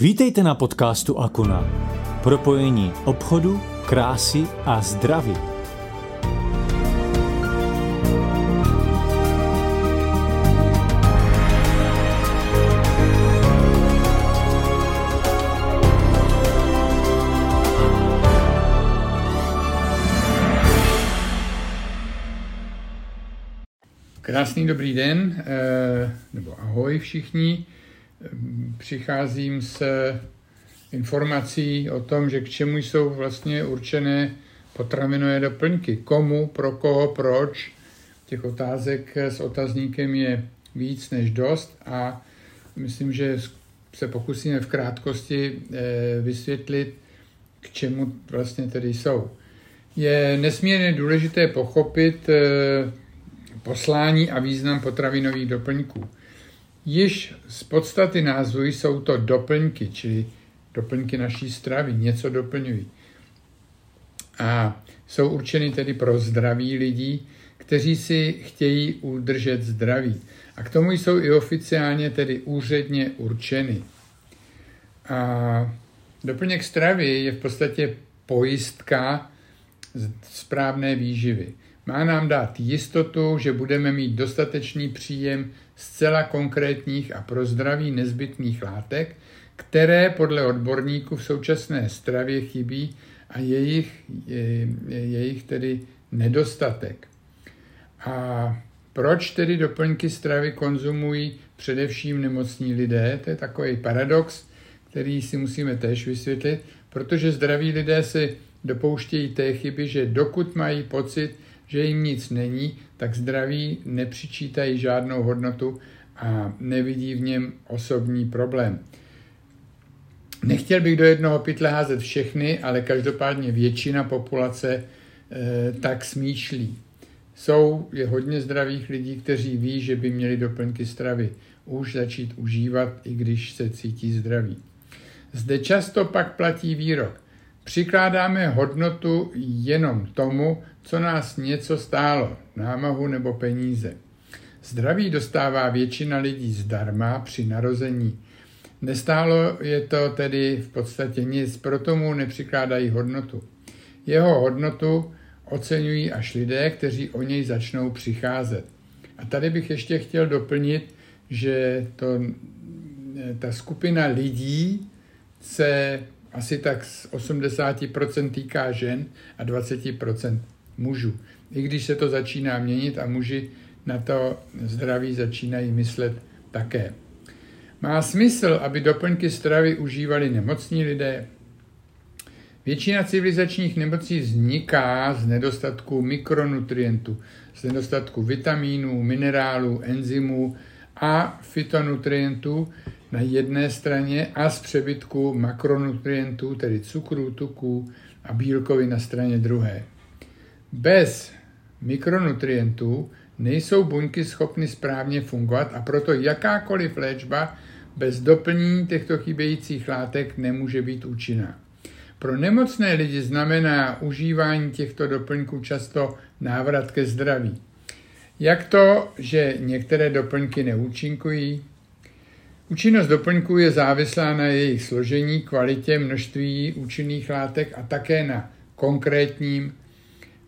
Vítejte na podcastu Akuna. Propojení obchodu, krásy a zdraví. Krásný dobrý den, eh, nebo ahoj všichni. Přicházím s informací o tom, že k čemu jsou vlastně určené potravinové doplňky. Komu, pro koho, proč. Těch otázek s otazníkem je víc než dost a myslím, že se pokusíme v krátkosti eh, vysvětlit, k čemu vlastně tedy jsou. Je nesmírně důležité pochopit eh, poslání a význam potravinových doplňků. Již z podstaty názvu jsou to doplňky, čili doplňky naší stravy, něco doplňují. A jsou určeny tedy pro zdraví lidí, kteří si chtějí udržet zdraví. A k tomu jsou i oficiálně, tedy úředně určeny. A doplněk stravy je v podstatě pojistka správné výživy. Má nám dát jistotu, že budeme mít dostatečný příjem zcela konkrétních a pro zdraví nezbytných látek, které podle odborníků v současné stravě chybí a jejich, je, jejich tedy nedostatek. A proč tedy doplňky stravy konzumují především nemocní lidé? To je takový paradox, který si musíme též vysvětlit, protože zdraví lidé si dopouštějí té chyby, že dokud mají pocit, že jim nic není, tak zdraví nepřičítají žádnou hodnotu a nevidí v něm osobní problém. Nechtěl bych do jednoho pytle házet všechny, ale každopádně většina populace e, tak smýšlí. Jsou, je hodně zdravých lidí, kteří ví, že by měli doplňky stravy už začít užívat, i když se cítí zdraví. Zde často pak platí výrok. Přikládáme hodnotu jenom tomu, co nás něco stálo, námahu nebo peníze. Zdraví dostává většina lidí zdarma při narození. Nestálo je to tedy v podstatě nic, proto mu nepřikládají hodnotu. Jeho hodnotu oceňují až lidé, kteří o něj začnou přicházet. A tady bych ještě chtěl doplnit, že to, ta skupina lidí se asi tak z 80% týká žen a 20% mužů. I když se to začíná měnit a muži na to zdraví začínají myslet také. Má smysl, aby doplňky stravy užívali nemocní lidé? Většina civilizačních nemocí vzniká z nedostatku mikronutrientů, z nedostatku vitamínů, minerálů, enzymů a fitonutrientů na jedné straně a z přebytku makronutrientů, tedy cukru, tuků a bílkovin na straně druhé. Bez mikronutrientů nejsou buňky schopny správně fungovat a proto jakákoliv léčba bez doplnění těchto chybějících látek nemůže být účinná. Pro nemocné lidi znamená užívání těchto doplňků často návrat ke zdraví. Jak to, že některé doplňky neúčinkují? Účinnost doplňků je závislá na jejich složení, kvalitě, množství účinných látek a také na konkrétním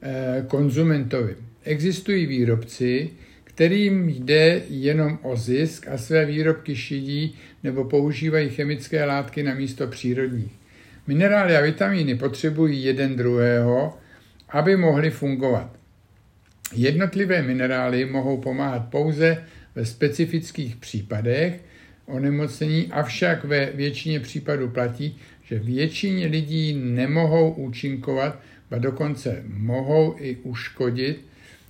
eh, konzumentovi. Existují výrobci, kterým jde jenom o zisk a své výrobky šidí nebo používají chemické látky na místo přírodních. Minerály a vitamíny potřebují jeden druhého, aby mohly fungovat. Jednotlivé minerály mohou pomáhat pouze ve specifických případech onemocnění, avšak ve většině případů platí, že většině lidí nemohou účinkovat, a dokonce mohou i uškodit,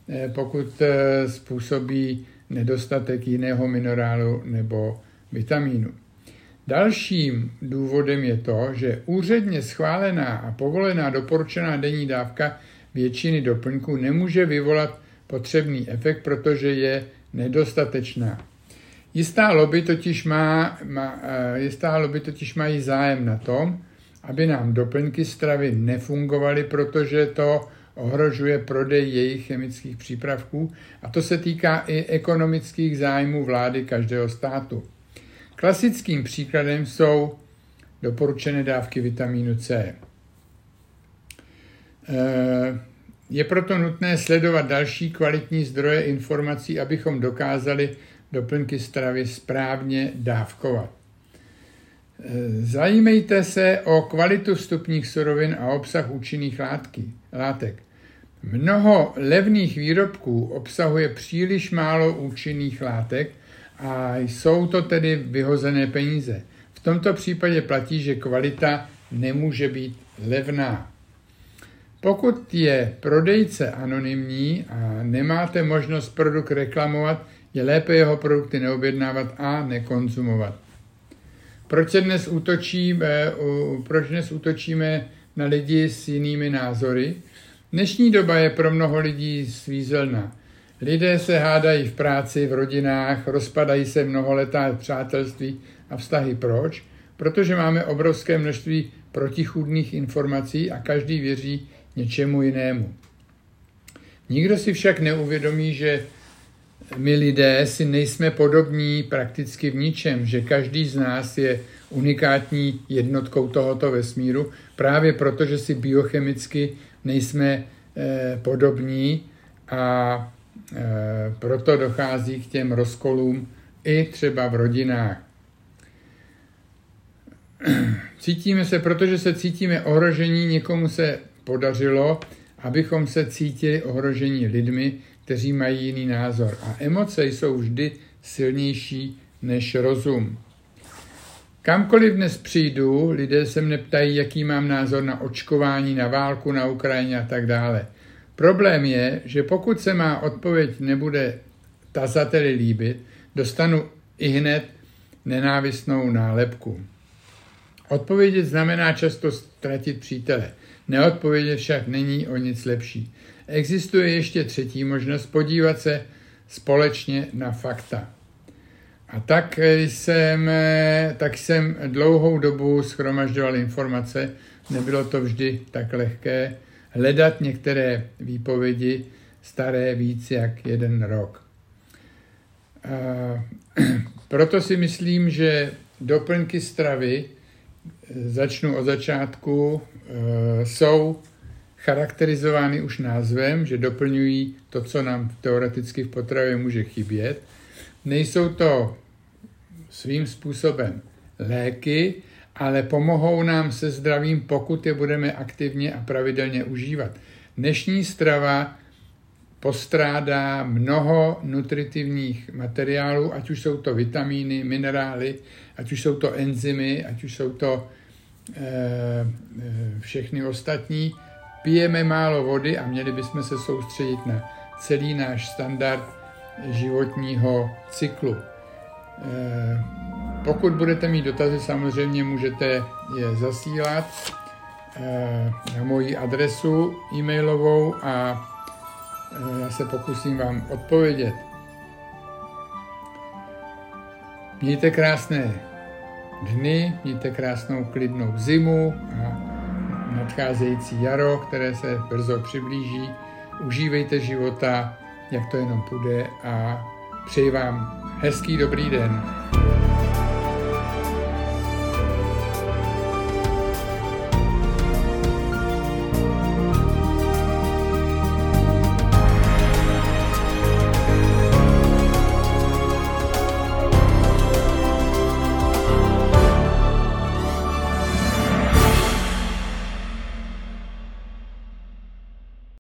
eh, pokud eh, způsobí nedostatek jiného minerálu nebo vitamínu. Dalším důvodem je to, že úředně schválená a povolená doporučená denní dávka většiny doplňků nemůže vyvolat potřebný efekt, protože je nedostatečná. Jistá lobby totiž, má, má, eh, jistá lobby totiž mají zájem na tom, aby nám doplňky stravy nefungovaly, protože to ohrožuje prodej jejich chemických přípravků a to se týká i ekonomických zájmů vlády každého státu. Klasickým příkladem jsou doporučené dávky vitamínu C. Eh, je proto nutné sledovat další kvalitní zdroje informací, abychom dokázali doplňky stravy správně dávkovat. Eh, zajímejte se o kvalitu vstupních surovin a obsah účinných látky, látek. Mnoho levných výrobků obsahuje příliš málo účinných látek a jsou to tedy vyhozené peníze. V tomto případě platí, že kvalita nemůže být levná. Pokud je prodejce anonymní a nemáte možnost produkt reklamovat, je lépe jeho produkty neobjednávat a nekonzumovat. Proč, dnes útočíme, proč dnes útočíme na lidi s jinými názory? Dnešní doba je pro mnoho lidí svízelná. Lidé se hádají v práci, v rodinách, rozpadají se mnoholetá přátelství a vztahy. Proč? Protože máme obrovské množství protichůdných informací a každý věří něčemu jinému. Nikdo si však neuvědomí, že my lidé si nejsme podobní prakticky v ničem, že každý z nás je unikátní jednotkou tohoto vesmíru, právě proto, že si biochemicky nejsme eh, podobní a eh, proto dochází k těm rozkolům i třeba v rodinách. Cítíme se, protože se cítíme ohrožení, někomu se podařilo, abychom se cítili ohrožení lidmi, kteří mají jiný názor. A emoce jsou vždy silnější než rozum. Kamkoliv dnes přijdu, lidé se mne ptají, jaký mám názor na očkování, na válku na Ukrajině a tak dále. Problém je, že pokud se má odpověď nebude tazateli líbit, dostanu i hned nenávistnou nálepku. Odpovědět znamená často ztratit přítele. Neodpovědět však není o nic lepší. Existuje ještě třetí možnost podívat se společně na fakta. A tak jsem, tak jsem dlouhou dobu schromažďoval informace, nebylo to vždy tak lehké, hledat některé výpovědi staré víc jak jeden rok. Proto si myslím, že doplňky stravy, začnu od začátku, e, jsou charakterizovány už názvem, že doplňují to, co nám teoreticky v potravě může chybět. Nejsou to svým způsobem léky, ale pomohou nám se zdravím, pokud je budeme aktivně a pravidelně užívat. Dnešní strava postrádá mnoho nutritivních materiálů, ať už jsou to vitamíny, minerály, ať už jsou to enzymy, ať už jsou to e, všechny ostatní. Pijeme málo vody a měli bychom se soustředit na celý náš standard životního cyklu. E, pokud budete mít dotazy, samozřejmě můžete je zasílat e, na moji adresu e-mailovou a já se pokusím vám odpovědět. Mějte krásné dny, mějte krásnou klidnou zimu a nadcházející jaro, které se brzo přiblíží. Užívejte života, jak to jenom půjde a přeji vám hezký dobrý den.